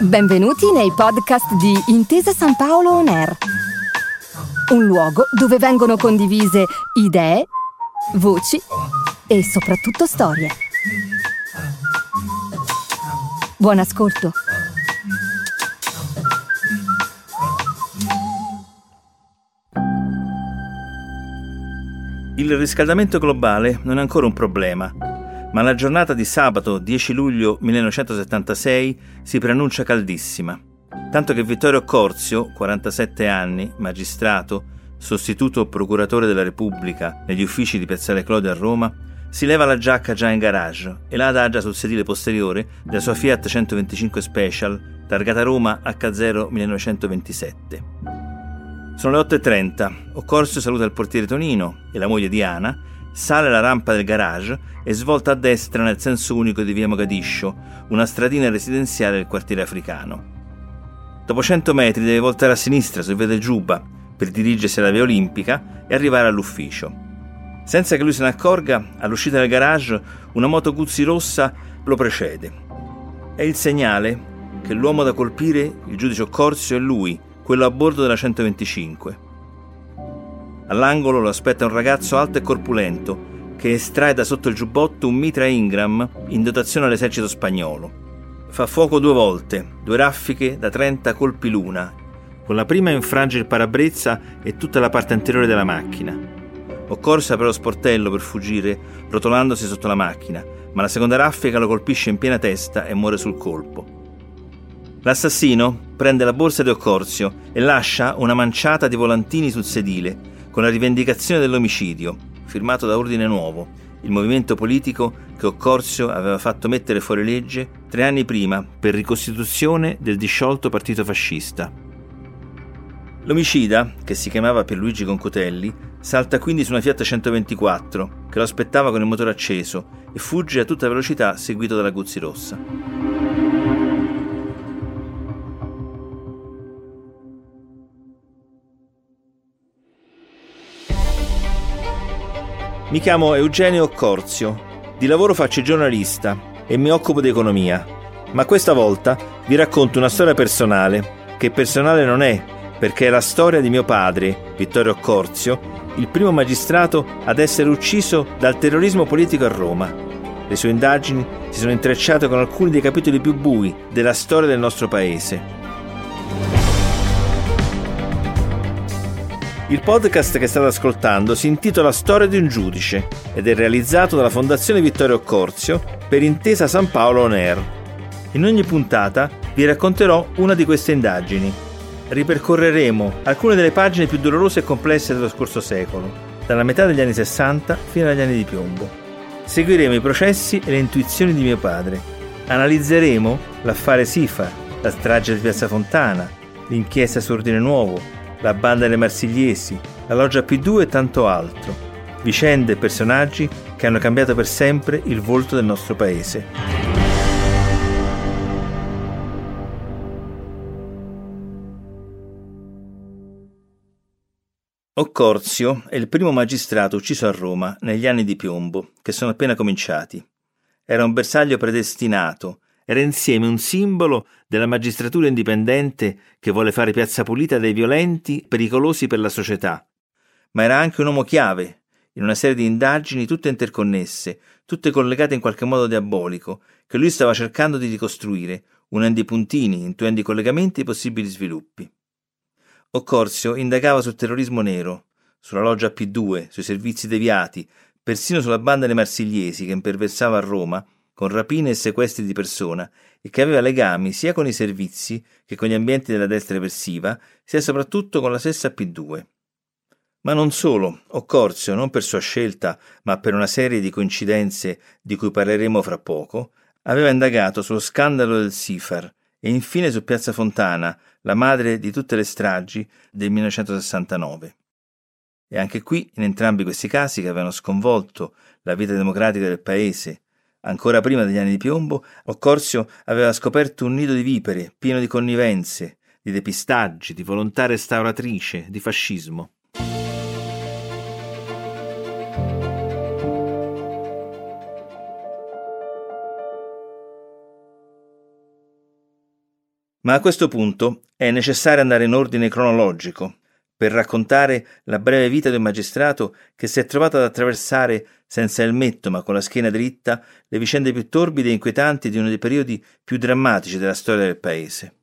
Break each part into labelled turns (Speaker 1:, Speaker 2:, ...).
Speaker 1: Benvenuti nei podcast di Intesa San Paolo On Air, un luogo dove vengono condivise idee, voci e soprattutto storie. Buon ascolto.
Speaker 2: Il riscaldamento globale non è ancora un problema, ma la giornata di sabato 10 luglio 1976 si preannuncia caldissima, tanto che Vittorio Corzio, 47 anni, magistrato, sostituto procuratore della Repubblica negli uffici di Piazzale Clode a Roma, si leva la giacca già in garage e la adagia sul sedile posteriore della sua Fiat 125 Special, targata Roma H0 1927. Sono le 8.30. Occorsio saluta il portiere Tonino e la moglie Diana, sale la rampa del garage e svolta a destra nel senso unico di via Mogadiscio, una stradina residenziale del quartiere africano. Dopo 100 metri deve voltare a sinistra su via del Giuba per dirigersi alla via Olimpica e arrivare all'ufficio. Senza che lui se ne accorga, all'uscita del garage una moto Guzzi rossa lo precede. È il segnale che l'uomo da colpire, il giudice Occorsio, è lui, quello a bordo della 125. All'angolo lo aspetta un ragazzo alto e corpulento che estrae da sotto il giubbotto un mitra Ingram in dotazione all'esercito spagnolo. Fa fuoco due volte, due raffiche da 30 colpi l'una. Con la prima infrange il parabrezza e tutta la parte anteriore della macchina. Occorse apre lo sportello per fuggire, rotolandosi sotto la macchina, ma la seconda raffica lo colpisce in piena testa e muore sul colpo. L'assassino prende la borsa di Occorsio e lascia una manciata di volantini sul sedile con la rivendicazione dell'omicidio, firmato da Ordine Nuovo, il movimento politico che Occorsio aveva fatto mettere fuori legge tre anni prima per ricostituzione del disciolto partito fascista. L'omicida, che si chiamava Pierluigi Concotelli, salta quindi su una Fiat 124 che lo aspettava con il motore acceso e fugge a tutta velocità seguito dalla Guzzi Rossa. Mi chiamo Eugenio Corzio, di lavoro faccio giornalista e mi occupo di economia, ma questa volta vi racconto una storia personale, che personale non è, perché è la storia di mio padre, Vittorio Corzio, il primo magistrato ad essere ucciso dal terrorismo politico a Roma. Le sue indagini si sono intrecciate con alcuni dei capitoli più bui della storia del nostro paese Il podcast che state ascoltando si intitola Storia di un giudice ed è realizzato dalla Fondazione Vittorio Corzio per Intesa San Paolo On Air. In ogni puntata vi racconterò una di queste indagini. Ripercorreremo alcune delle pagine più dolorose e complesse dello scorso secolo, dalla metà degli anni 60 fino agli anni di piombo. Seguiremo i processi e le intuizioni di mio padre. Analizzeremo l'affare Sifa, la strage di Piazza Fontana, l'inchiesta su Ordine Nuovo, la banda delle Marsigliesi, la loggia P2 e tanto altro. Vicende e personaggi che hanno cambiato per sempre il volto del nostro paese. Occorzio è il primo magistrato ucciso a Roma negli anni di piombo, che sono appena cominciati. Era un bersaglio predestinato, era insieme un simbolo della magistratura indipendente che vuole fare piazza pulita dai violenti pericolosi per la società, ma era anche un uomo chiave in una serie di indagini tutte interconnesse, tutte collegate in qualche modo diabolico, che lui stava cercando di ricostruire, unendo i puntini, intuendo i collegamenti e i possibili sviluppi. Occorsio indagava sul terrorismo nero, sulla loggia P2, sui servizi deviati, persino sulla banda dei marsigliesi che imperversava a Roma con rapine e sequestri di persona e che aveva legami sia con i servizi che con gli ambienti della destra eversiva, sia soprattutto con la stessa P2. Ma non solo, Occorsio, non per sua scelta, ma per una serie di coincidenze di cui parleremo fra poco, aveva indagato sullo scandalo del Sifar e infine su Piazza Fontana, la madre di tutte le stragi del 1969. E anche qui, in entrambi questi casi che avevano sconvolto la vita democratica del paese Ancora prima degli anni di piombo, Occorsio aveva scoperto un nido di vipere pieno di connivenze, di depistaggi, di volontà restauratrice, di fascismo. Ma a questo punto è necessario andare in ordine cronologico per raccontare la breve vita di un magistrato che si è trovato ad attraversare senza elmetto ma con la schiena dritta le vicende più torbide e inquietanti di uno dei periodi più drammatici della storia del paese.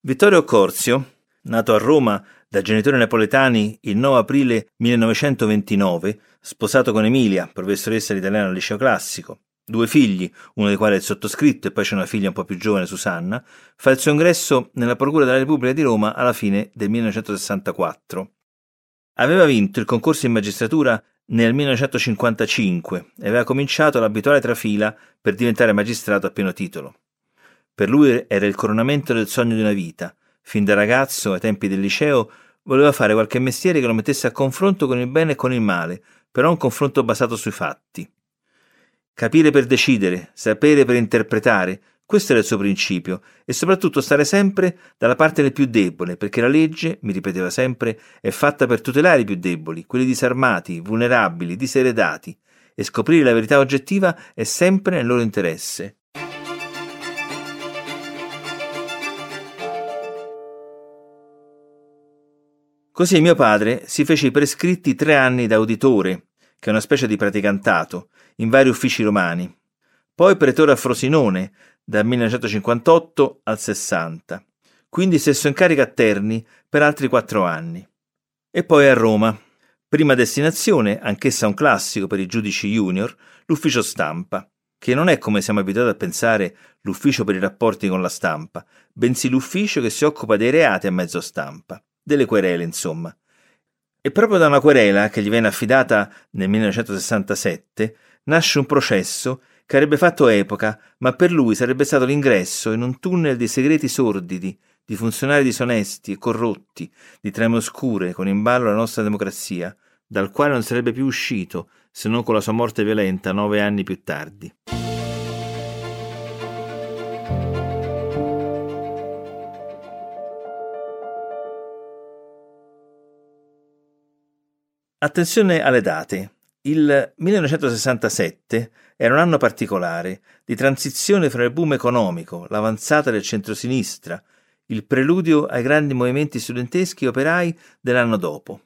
Speaker 2: Vittorio Corzio, nato a Roma da genitori napoletani il 9 aprile 1929, sposato con Emilia, professoressa di italiano al liceo classico, due figli, uno dei quali è il sottoscritto e poi c'è una figlia un po' più giovane, Susanna, fa il suo ingresso nella Procura della Repubblica di Roma alla fine del 1964. Aveva vinto il concorso in magistratura nel 1955 e aveva cominciato l'abituale trafila per diventare magistrato a pieno titolo. Per lui era il coronamento del sogno di una vita. Fin da ragazzo, ai tempi del liceo, voleva fare qualche mestiere che lo mettesse a confronto con il bene e con il male, però un confronto basato sui fatti. Capire per decidere, sapere per interpretare, questo era il suo principio, e soprattutto stare sempre dalla parte del più debole, perché la legge, mi ripeteva sempre, è fatta per tutelare i più deboli, quelli disarmati, vulnerabili, diseredati, e scoprire la verità oggettiva è sempre nel loro interesse. Così mio padre si fece i prescritti tre anni da uditore, che è una specie di praticantato, in vari uffici romani. Poi pretore a Frosinone, dal 1958 al 60. Quindi stesso incarico a Terni per altri quattro anni. E poi a Roma. Prima destinazione, anch'essa un classico per i giudici junior, l'ufficio stampa, che non è come siamo abituati a pensare l'ufficio per i rapporti con la stampa, bensì l'ufficio che si occupa dei reati a mezzo stampa, delle querele, insomma, e proprio da una querela che gli viene affidata nel 1967 nasce un processo che avrebbe fatto epoca, ma per lui sarebbe stato l'ingresso in un tunnel di segreti sordidi, di funzionari disonesti e corrotti, di trame oscure con in ballo la nostra democrazia, dal quale non sarebbe più uscito se non con la sua morte violenta nove anni più tardi. Attenzione alle date. Il 1967 era un anno particolare, di transizione fra il boom economico, l'avanzata del centrosinistra, il preludio ai grandi movimenti studenteschi e operai dell'anno dopo.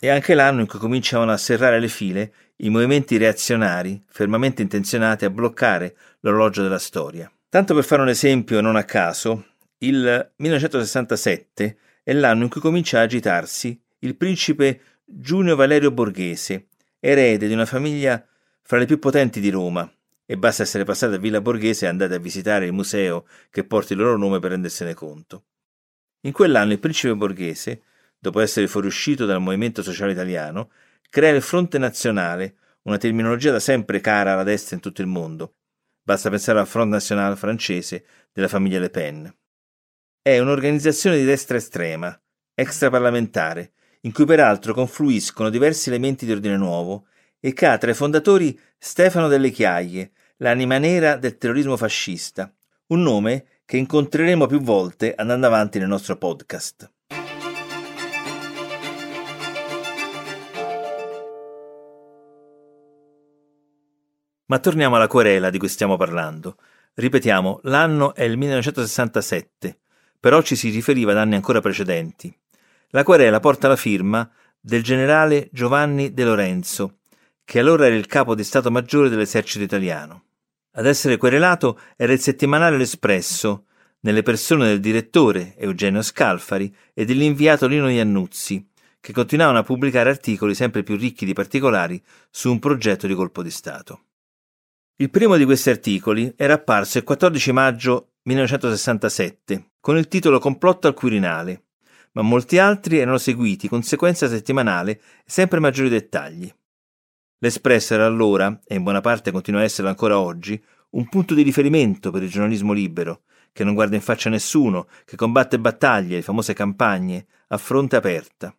Speaker 2: E anche l'anno in cui cominciavano a serrare le file i movimenti reazionari, fermamente intenzionati a bloccare l'orologio della storia. Tanto per fare un esempio non a caso, il 1967 è l'anno in cui comincia a agitarsi il principe Giunio Valerio Borghese, erede di una famiglia fra le più potenti di Roma, e basta essere passati a Villa Borghese e andate a visitare il museo che porta il loro nome per rendersene conto. In quell'anno il principe Borghese, dopo essere fuoriuscito dal movimento sociale italiano, crea il Fronte Nazionale, una terminologia da sempre cara alla destra in tutto il mondo. Basta pensare al Front National francese della famiglia Le Pen. È un'organizzazione di destra estrema, extraparlamentare, in cui peraltro confluiscono diversi elementi di ordine nuovo, e ha tra i fondatori Stefano delle Chiaie, l'anima nera del terrorismo fascista, un nome che incontreremo più volte andando avanti nel nostro podcast. Ma torniamo alla querela di cui stiamo parlando. Ripetiamo, l'anno è il 1967, però ci si riferiva ad anni ancora precedenti. La querela porta la firma del generale Giovanni De Lorenzo, che allora era il capo di Stato Maggiore dell'esercito italiano. Ad essere querelato era il settimanale L'Espresso, nelle persone del direttore Eugenio Scalfari e dell'inviato Lino Iannuzzi, che continuavano a pubblicare articoli sempre più ricchi di particolari su un progetto di colpo di Stato. Il primo di questi articoli era apparso il 14 maggio 1967 con il titolo Complotto al Quirinale ma molti altri erano seguiti con sequenza settimanale e sempre maggiori dettagli. L'Espresso era allora, e in buona parte continua a esserlo ancora oggi, un punto di riferimento per il giornalismo libero, che non guarda in faccia a nessuno, che combatte battaglie, le famose campagne, a fronte aperta.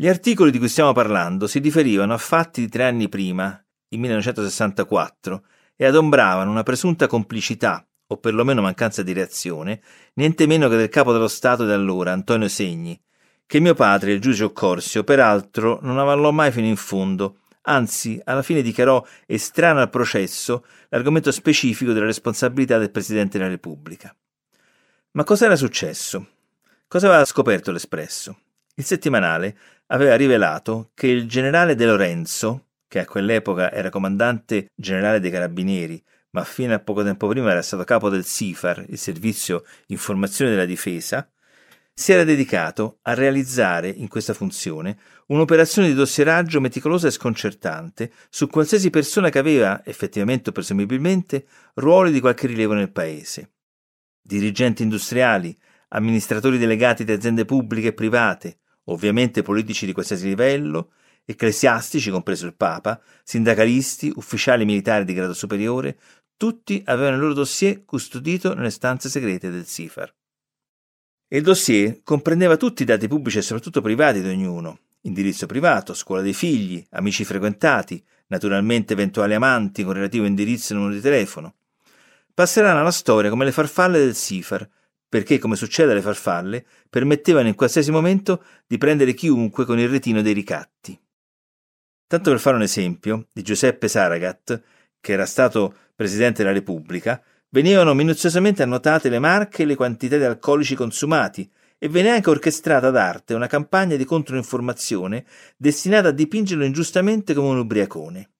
Speaker 2: Gli articoli di cui stiamo parlando si riferivano a fatti di tre anni prima, il 1964, e adombravano una presunta complicità, o perlomeno mancanza di reazione, niente meno che del capo dello Stato di allora, Antonio Segni, che mio padre, il giudice Occorsio, peraltro non avallò mai fino in fondo, anzi alla fine dichiarò estraneo al processo l'argomento specifico della responsabilità del Presidente della Repubblica. Ma cosa era successo? Cosa aveva scoperto l'Espresso? Il settimanale aveva rivelato che il generale De Lorenzo, che a quell'epoca era comandante generale dei carabinieri, ma fino a poco tempo prima era stato capo del SIFAR, il servizio informazione della difesa, si era dedicato a realizzare in questa funzione un'operazione di dossieraggio meticolosa e sconcertante su qualsiasi persona che aveva, effettivamente o presumibilmente, ruoli di qualche rilievo nel paese. Dirigenti industriali, amministratori delegati di aziende pubbliche e private, ovviamente politici di qualsiasi livello, ecclesiastici, compreso il Papa, sindacalisti, ufficiali militari di grado superiore, tutti avevano il loro dossier custodito nelle stanze segrete del SIFAR. Il dossier comprendeva tutti i dati pubblici e soprattutto privati di ognuno, indirizzo privato, scuola dei figli, amici frequentati, naturalmente eventuali amanti con relativo indirizzo e numero di telefono. Passeranno alla storia come le farfalle del SIFAR, perché, come succede alle farfalle, permettevano in qualsiasi momento di prendere chiunque con il retino dei ricatti. Tanto per fare un esempio, di Giuseppe Saragat, che era stato Presidente della Repubblica, venivano minuziosamente annotate le marche e le quantità di alcolici consumati e venne anche orchestrata ad arte una campagna di controinformazione destinata a dipingerlo ingiustamente come un ubriacone.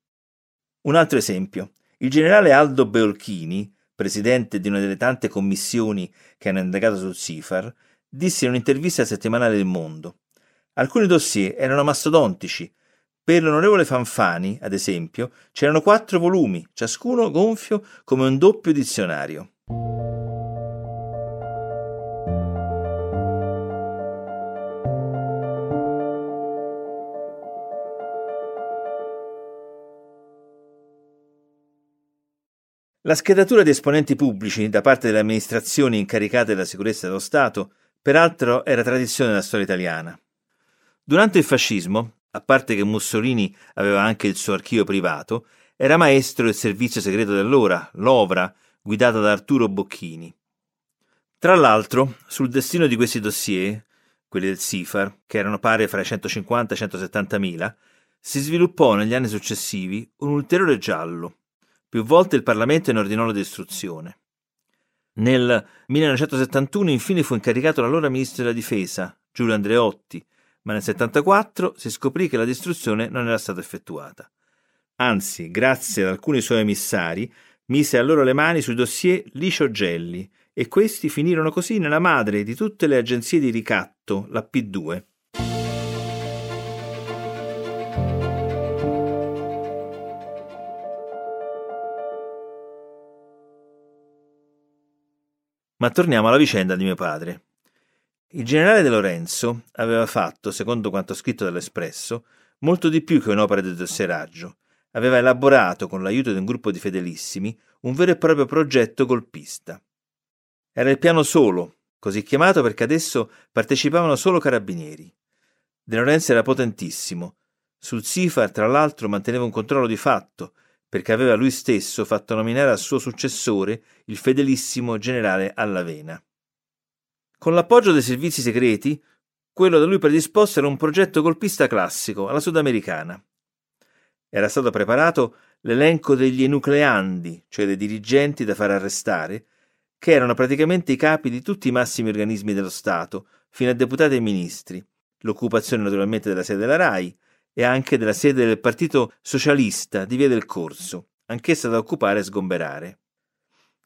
Speaker 2: Un altro esempio. Il generale Aldo Beolchini, presidente di una delle tante commissioni che hanno indagato sul CIFAR, disse in un'intervista al settimanale del Mondo. Alcuni dossier erano mastodontici. Per l'onorevole Fanfani, ad esempio, c'erano quattro volumi, ciascuno gonfio come un doppio dizionario. La schedatura di esponenti pubblici da parte delle amministrazioni incaricate della sicurezza dello Stato, peraltro, era tradizione della storia italiana. Durante il fascismo, a parte che Mussolini aveva anche il suo archivio privato, era maestro del servizio segreto dell'ora, l'Ovra, guidata da Arturo Bocchini. Tra l'altro, sul destino di questi dossier, quelli del SIFAR, che erano pari fra i 150 e i 170 mila, si sviluppò negli anni successivi un ulteriore giallo più volte il Parlamento ne ordinò la distruzione. Nel 1971 infine fu incaricato l'allora ministro della difesa, Giulio Andreotti, ma nel 1974 si scoprì che la distruzione non era stata effettuata. Anzi, grazie ad alcuni suoi emissari, mise allora le mani sui dossier Licio Gelli e questi finirono così nella madre di tutte le agenzie di ricatto, la P2, Ma torniamo alla vicenda di mio padre. Il generale De Lorenzo aveva fatto, secondo quanto scritto dall'Espresso, molto di più che un'opera di dossieraggio. Aveva elaborato, con l'aiuto di un gruppo di fedelissimi, un vero e proprio progetto golpista. Era il piano solo, così chiamato perché adesso partecipavano solo carabinieri. De Lorenzo era potentissimo. Sul CIFAR, tra l'altro, manteneva un controllo di fatto, perché aveva lui stesso fatto nominare al suo successore il fedelissimo generale Allavena. Con l'appoggio dei servizi segreti, quello da lui predisposto era un progetto golpista classico, alla sudamericana. Era stato preparato l'elenco degli enucleandi, cioè dei dirigenti da far arrestare, che erano praticamente i capi di tutti i massimi organismi dello Stato, fino a deputati e ministri, l'occupazione naturalmente della sede della RAI, e anche della sede del Partito Socialista di Via del Corso, anch'essa da occupare e sgomberare.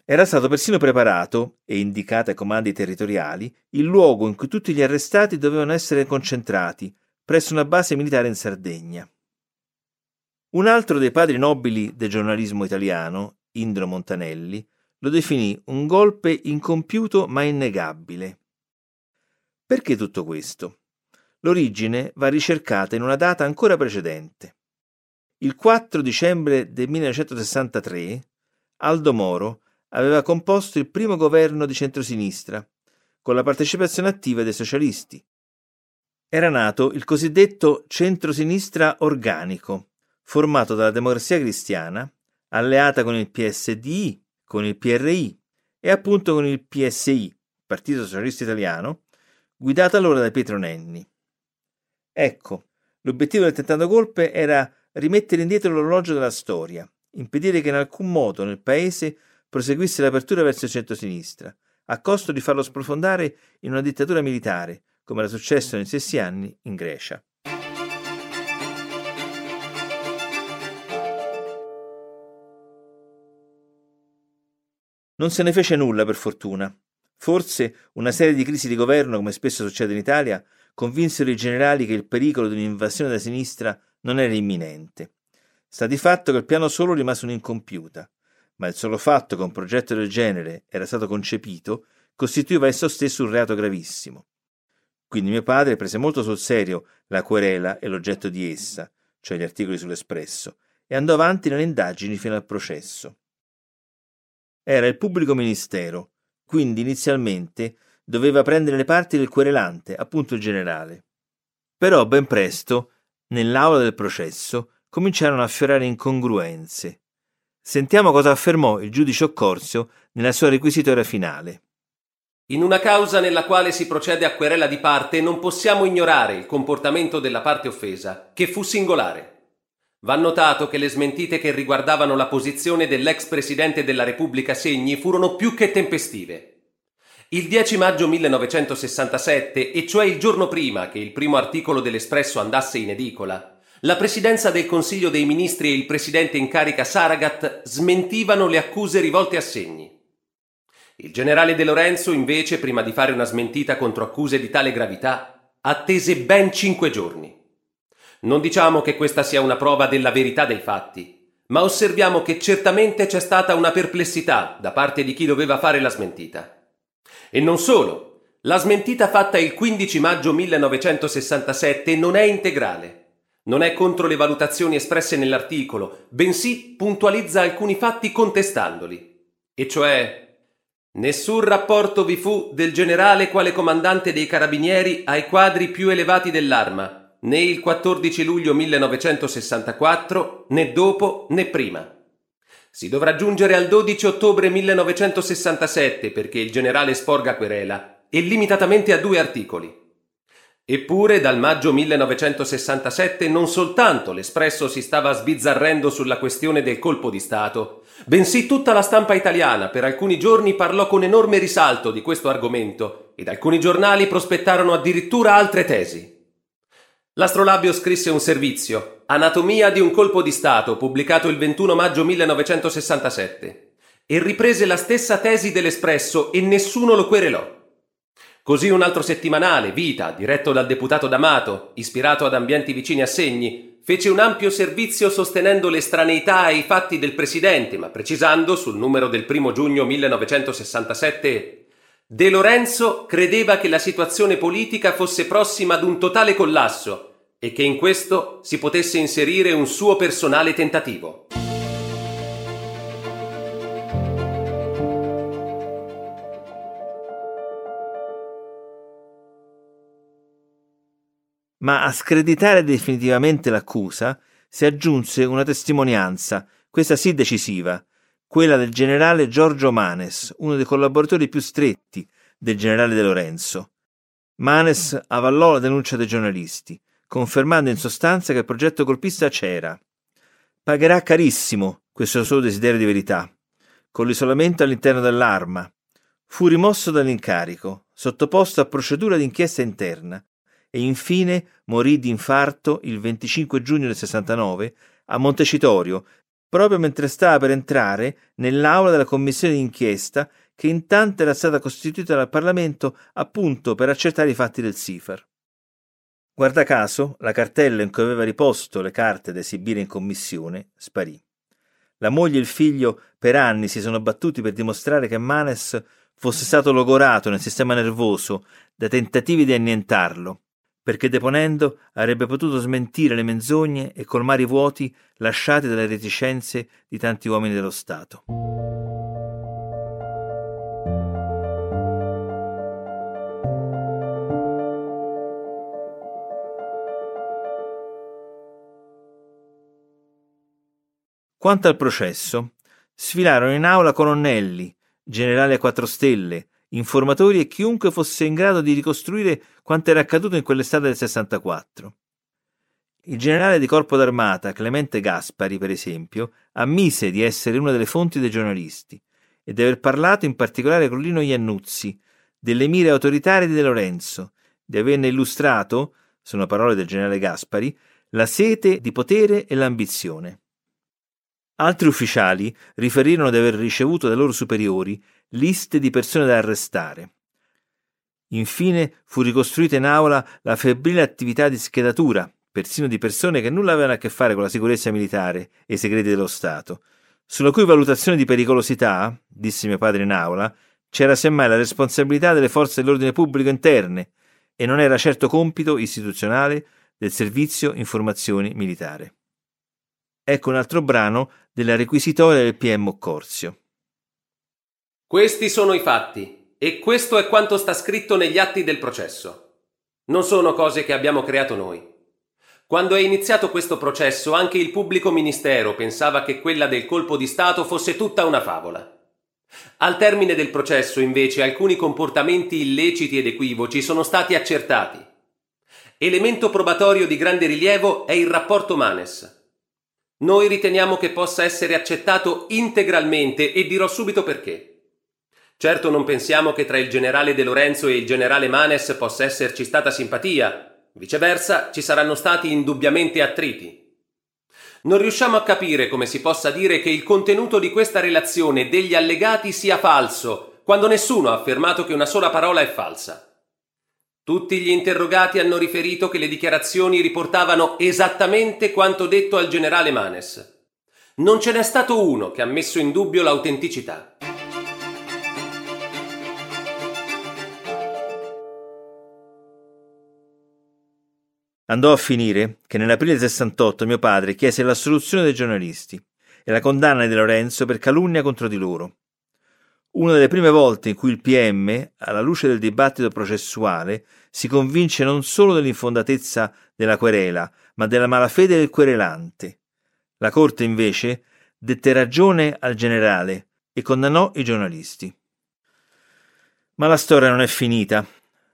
Speaker 2: Era stato persino preparato, e indicato ai comandi territoriali, il luogo in cui tutti gli arrestati dovevano essere concentrati, presso una base militare in Sardegna. Un altro dei padri nobili del giornalismo italiano, Indro Montanelli, lo definì un golpe incompiuto ma innegabile. Perché tutto questo? L'origine va ricercata in una data ancora precedente. Il 4 dicembre del 1963 Aldo Moro aveva composto il primo governo di centrosinistra, con la partecipazione attiva dei socialisti. Era nato il cosiddetto centrosinistra organico, formato dalla Democrazia Cristiana, alleata con il PSDI, con il PRI e appunto con il PSI, Partito Socialista Italiano, guidata allora da Pietro Nenni. Ecco, l'obiettivo del tentato golpe era rimettere indietro l'orologio della storia, impedire che in alcun modo nel paese proseguisse l'apertura verso il centro-sinistra, a costo di farlo sprofondare in una dittatura militare, come era successo nei stessi anni in Grecia. Non se ne fece nulla, per fortuna. Forse una serie di crisi di governo, come spesso succede in Italia, convinsero i generali che il pericolo di un'invasione da sinistra non era imminente. Sta di fatto che il piano solo rimase un'incompiuta, ma il solo fatto che un progetto del genere era stato concepito costituiva esso stesso un reato gravissimo. Quindi mio padre prese molto sul serio la querela e l'oggetto di essa, cioè gli articoli sull'Espresso, e andò avanti nelle indagini fino al processo. Era il pubblico ministero, quindi inizialmente doveva prendere le parti del querelante, appunto il generale. Però ben presto, nell'aula del processo, cominciarono a affiorare incongruenze. Sentiamo cosa affermò il giudice Occorsio nella sua requisitoria finale.
Speaker 3: In una causa nella quale si procede a querela di parte non possiamo ignorare il comportamento della parte offesa, che fu singolare. Va notato che le smentite che riguardavano la posizione dell'ex presidente della Repubblica Segni furono più che tempestive. Il 10 maggio 1967, e cioè il giorno prima che il primo articolo dell'Espresso andasse in edicola, la Presidenza del Consiglio dei Ministri e il Presidente in carica Saragat smentivano le accuse rivolte a Segni. Il generale De Lorenzo, invece, prima di fare una smentita contro accuse di tale gravità, attese ben cinque giorni. Non diciamo che questa sia una prova della verità dei fatti, ma osserviamo che certamente c'è stata una perplessità da parte di chi doveva fare la smentita. E non solo, la smentita fatta il 15 maggio 1967 non è integrale. Non è contro le valutazioni espresse nell'articolo, bensì puntualizza alcuni fatti contestandoli. E cioè, nessun rapporto vi fu del generale quale comandante dei carabinieri ai quadri più elevati dell'arma, né il 14 luglio 1964, né dopo né prima. Si dovrà giungere al 12 ottobre 1967 perché il generale sporga querela e limitatamente a due articoli. Eppure dal maggio 1967 non soltanto l'Espresso si stava sbizzarrendo sulla questione del colpo di Stato, bensì tutta la stampa italiana per alcuni giorni parlò con enorme risalto di questo argomento ed alcuni giornali prospettarono addirittura altre tesi. L'astrolabio scrisse un servizio, Anatomia di un colpo di Stato, pubblicato il 21 maggio 1967, e riprese la stessa tesi dell'Espresso e nessuno lo querelò. Così un altro settimanale, Vita, diretto dal deputato D'Amato, ispirato ad ambienti vicini a Segni, fece un ampio servizio sostenendo l'estraneità ai fatti del Presidente, ma precisando sul numero del 1 giugno 1967 De Lorenzo credeva che la situazione politica fosse prossima ad un totale collasso e che in questo si potesse inserire un suo personale tentativo.
Speaker 2: Ma a screditare definitivamente l'accusa si aggiunse una testimonianza, questa sì decisiva, quella del generale Giorgio Manes, uno dei collaboratori più stretti del generale De Lorenzo. Manes avallò la denuncia dei giornalisti, confermando in sostanza che il progetto golpista c'era. Pagherà carissimo questo suo desiderio di verità, con l'isolamento all'interno dell'arma. Fu rimosso dall'incarico, sottoposto a procedura d'inchiesta interna e infine morì di infarto il 25 giugno del 69 a Montecitorio proprio mentre stava per entrare nell'aula della commissione d'inchiesta che intanto era stata costituita dal Parlamento appunto per accertare i fatti del Sifar. Guarda caso, la cartella in cui aveva riposto le carte da esibire in commissione sparì. La moglie e il figlio per anni si sono battuti per dimostrare che Manes fosse stato logorato nel sistema nervoso da tentativi di annientarlo, perché deponendo avrebbe potuto smentire le menzogne e colmare i vuoti lasciati dalle reticenze di tanti uomini dello Stato. Quanto al processo, sfilarono in aula colonnelli, generali a quattro stelle, informatori e chiunque fosse in grado di ricostruire quanto era accaduto in quell'estate del 64. Il generale di corpo d'armata Clemente Gaspari, per esempio, ammise di essere una delle fonti dei giornalisti e di aver parlato in particolare con Lino Iannuzzi delle mire autoritarie di De Lorenzo, di averne illustrato, sono parole del generale Gaspari, la sete di potere e l'ambizione. Altri ufficiali riferirono di aver ricevuto dai loro superiori liste di persone da arrestare. Infine fu ricostruita in aula la febbrile attività di schedatura, persino di persone che nulla avevano a che fare con la sicurezza militare e i segreti dello Stato, sulla cui valutazione di pericolosità, disse mio padre in aula, c'era semmai la responsabilità delle forze dell'ordine pubblico interne e non era certo compito istituzionale del servizio informazioni militare. Ecco un altro brano della requisitoria del PM Occorzio.
Speaker 3: Questi sono i fatti e questo è quanto sta scritto negli atti del processo. Non sono cose che abbiamo creato noi. Quando è iniziato questo processo anche il pubblico ministero pensava che quella del colpo di Stato fosse tutta una favola. Al termine del processo, invece, alcuni comportamenti illeciti ed equivoci sono stati accertati. Elemento probatorio di grande rilievo è il rapporto Manes. Noi riteniamo che possa essere accettato integralmente e dirò subito perché. Certo non pensiamo che tra il generale De Lorenzo e il generale Manes possa esserci stata simpatia, viceversa ci saranno stati indubbiamente attriti. Non riusciamo a capire come si possa dire che il contenuto di questa relazione degli allegati sia falso, quando nessuno ha affermato che una sola parola è falsa. Tutti gli interrogati hanno riferito che le dichiarazioni riportavano esattamente quanto detto al generale Manes. Non ce n'è stato uno che ha messo in dubbio l'autenticità.
Speaker 2: Andò a finire che nell'aprile 68 mio padre chiese l'assoluzione dei giornalisti e la condanna di Lorenzo per calunnia contro di loro. Una delle prime volte in cui il PM, alla luce del dibattito processuale, si convince non solo dell'infondatezza della querela, ma della malafede del querelante. La Corte, invece, dette ragione al generale e condannò i giornalisti. Ma la storia non è finita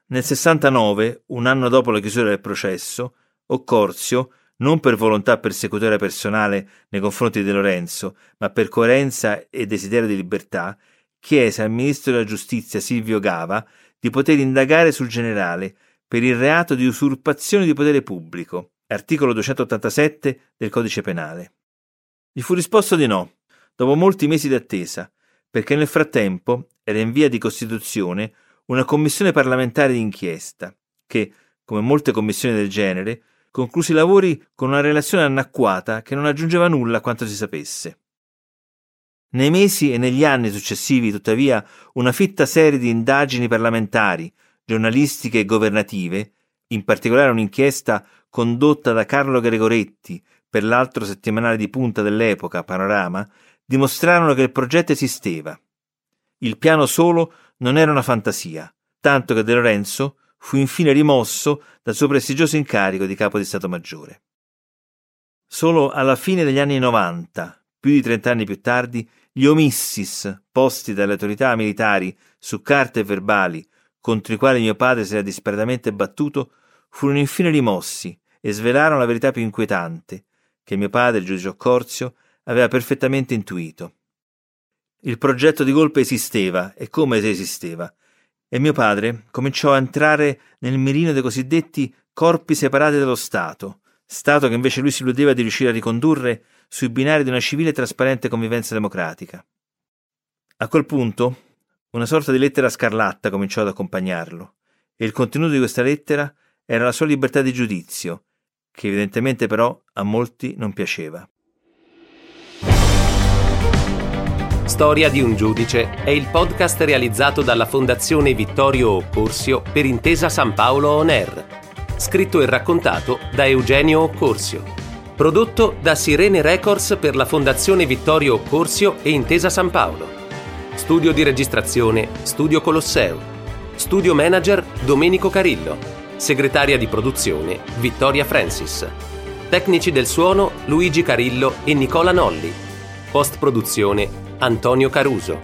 Speaker 2: nel 69, un anno dopo la chiusura del processo, Occorzio, non per volontà persecutoria personale nei confronti di Lorenzo, ma per coerenza e desiderio di libertà, chiese al ministro della giustizia Silvio Gava di poter indagare sul generale per il reato di usurpazione di potere pubblico, articolo 287 del codice penale. Gli fu risposto di no, dopo molti mesi di attesa, perché nel frattempo era in via di costituzione una commissione parlamentare d'inchiesta che, come molte commissioni del genere, concluse i lavori con una relazione annacquata che non aggiungeva nulla a quanto si sapesse. Nei mesi e negli anni successivi, tuttavia, una fitta serie di indagini parlamentari, giornalistiche e governative, in particolare un'inchiesta condotta da Carlo Gregoretti per l'altro settimanale di punta dell'epoca, Panorama, dimostrarono che il progetto esisteva. Il piano solo non era una fantasia, tanto che De Lorenzo fu infine rimosso dal suo prestigioso incarico di capo di Stato Maggiore. Solo alla fine degli anni 90, più di trent'anni più tardi, gli omissis posti dalle autorità militari su carte verbali contro i quali mio padre si era disperatamente battuto furono infine rimossi e svelarono la verità più inquietante, che mio padre, il giudice Occorzio, aveva perfettamente intuito. Il progetto di golpe esisteva, e come se esisteva, e mio padre cominciò a entrare nel mirino dei cosiddetti corpi separati dallo Stato, Stato che invece lui si illudeva di riuscire a ricondurre sui binari di una civile e trasparente convivenza democratica. A quel punto, una sorta di lettera scarlatta cominciò ad accompagnarlo, e il contenuto di questa lettera era la sua libertà di giudizio, che evidentemente però a molti non piaceva.
Speaker 3: Storia di un giudice è il podcast realizzato dalla Fondazione Vittorio Occorsio per Intesa San Paolo On Air. Scritto e raccontato da Eugenio Occorsio. Prodotto da Sirene Records per la Fondazione Vittorio Occorsio e Intesa San Paolo. Studio di registrazione Studio Colosseo. Studio manager Domenico Carillo. Segretaria di produzione Vittoria Francis. Tecnici del suono Luigi Carillo e Nicola Nolli. Post produzione Antonio Caruso.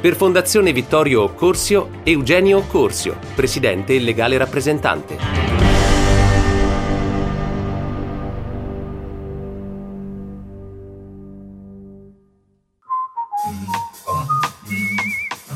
Speaker 3: Per Fondazione Vittorio Occorsio, Eugenio Occorsio, presidente e legale rappresentante.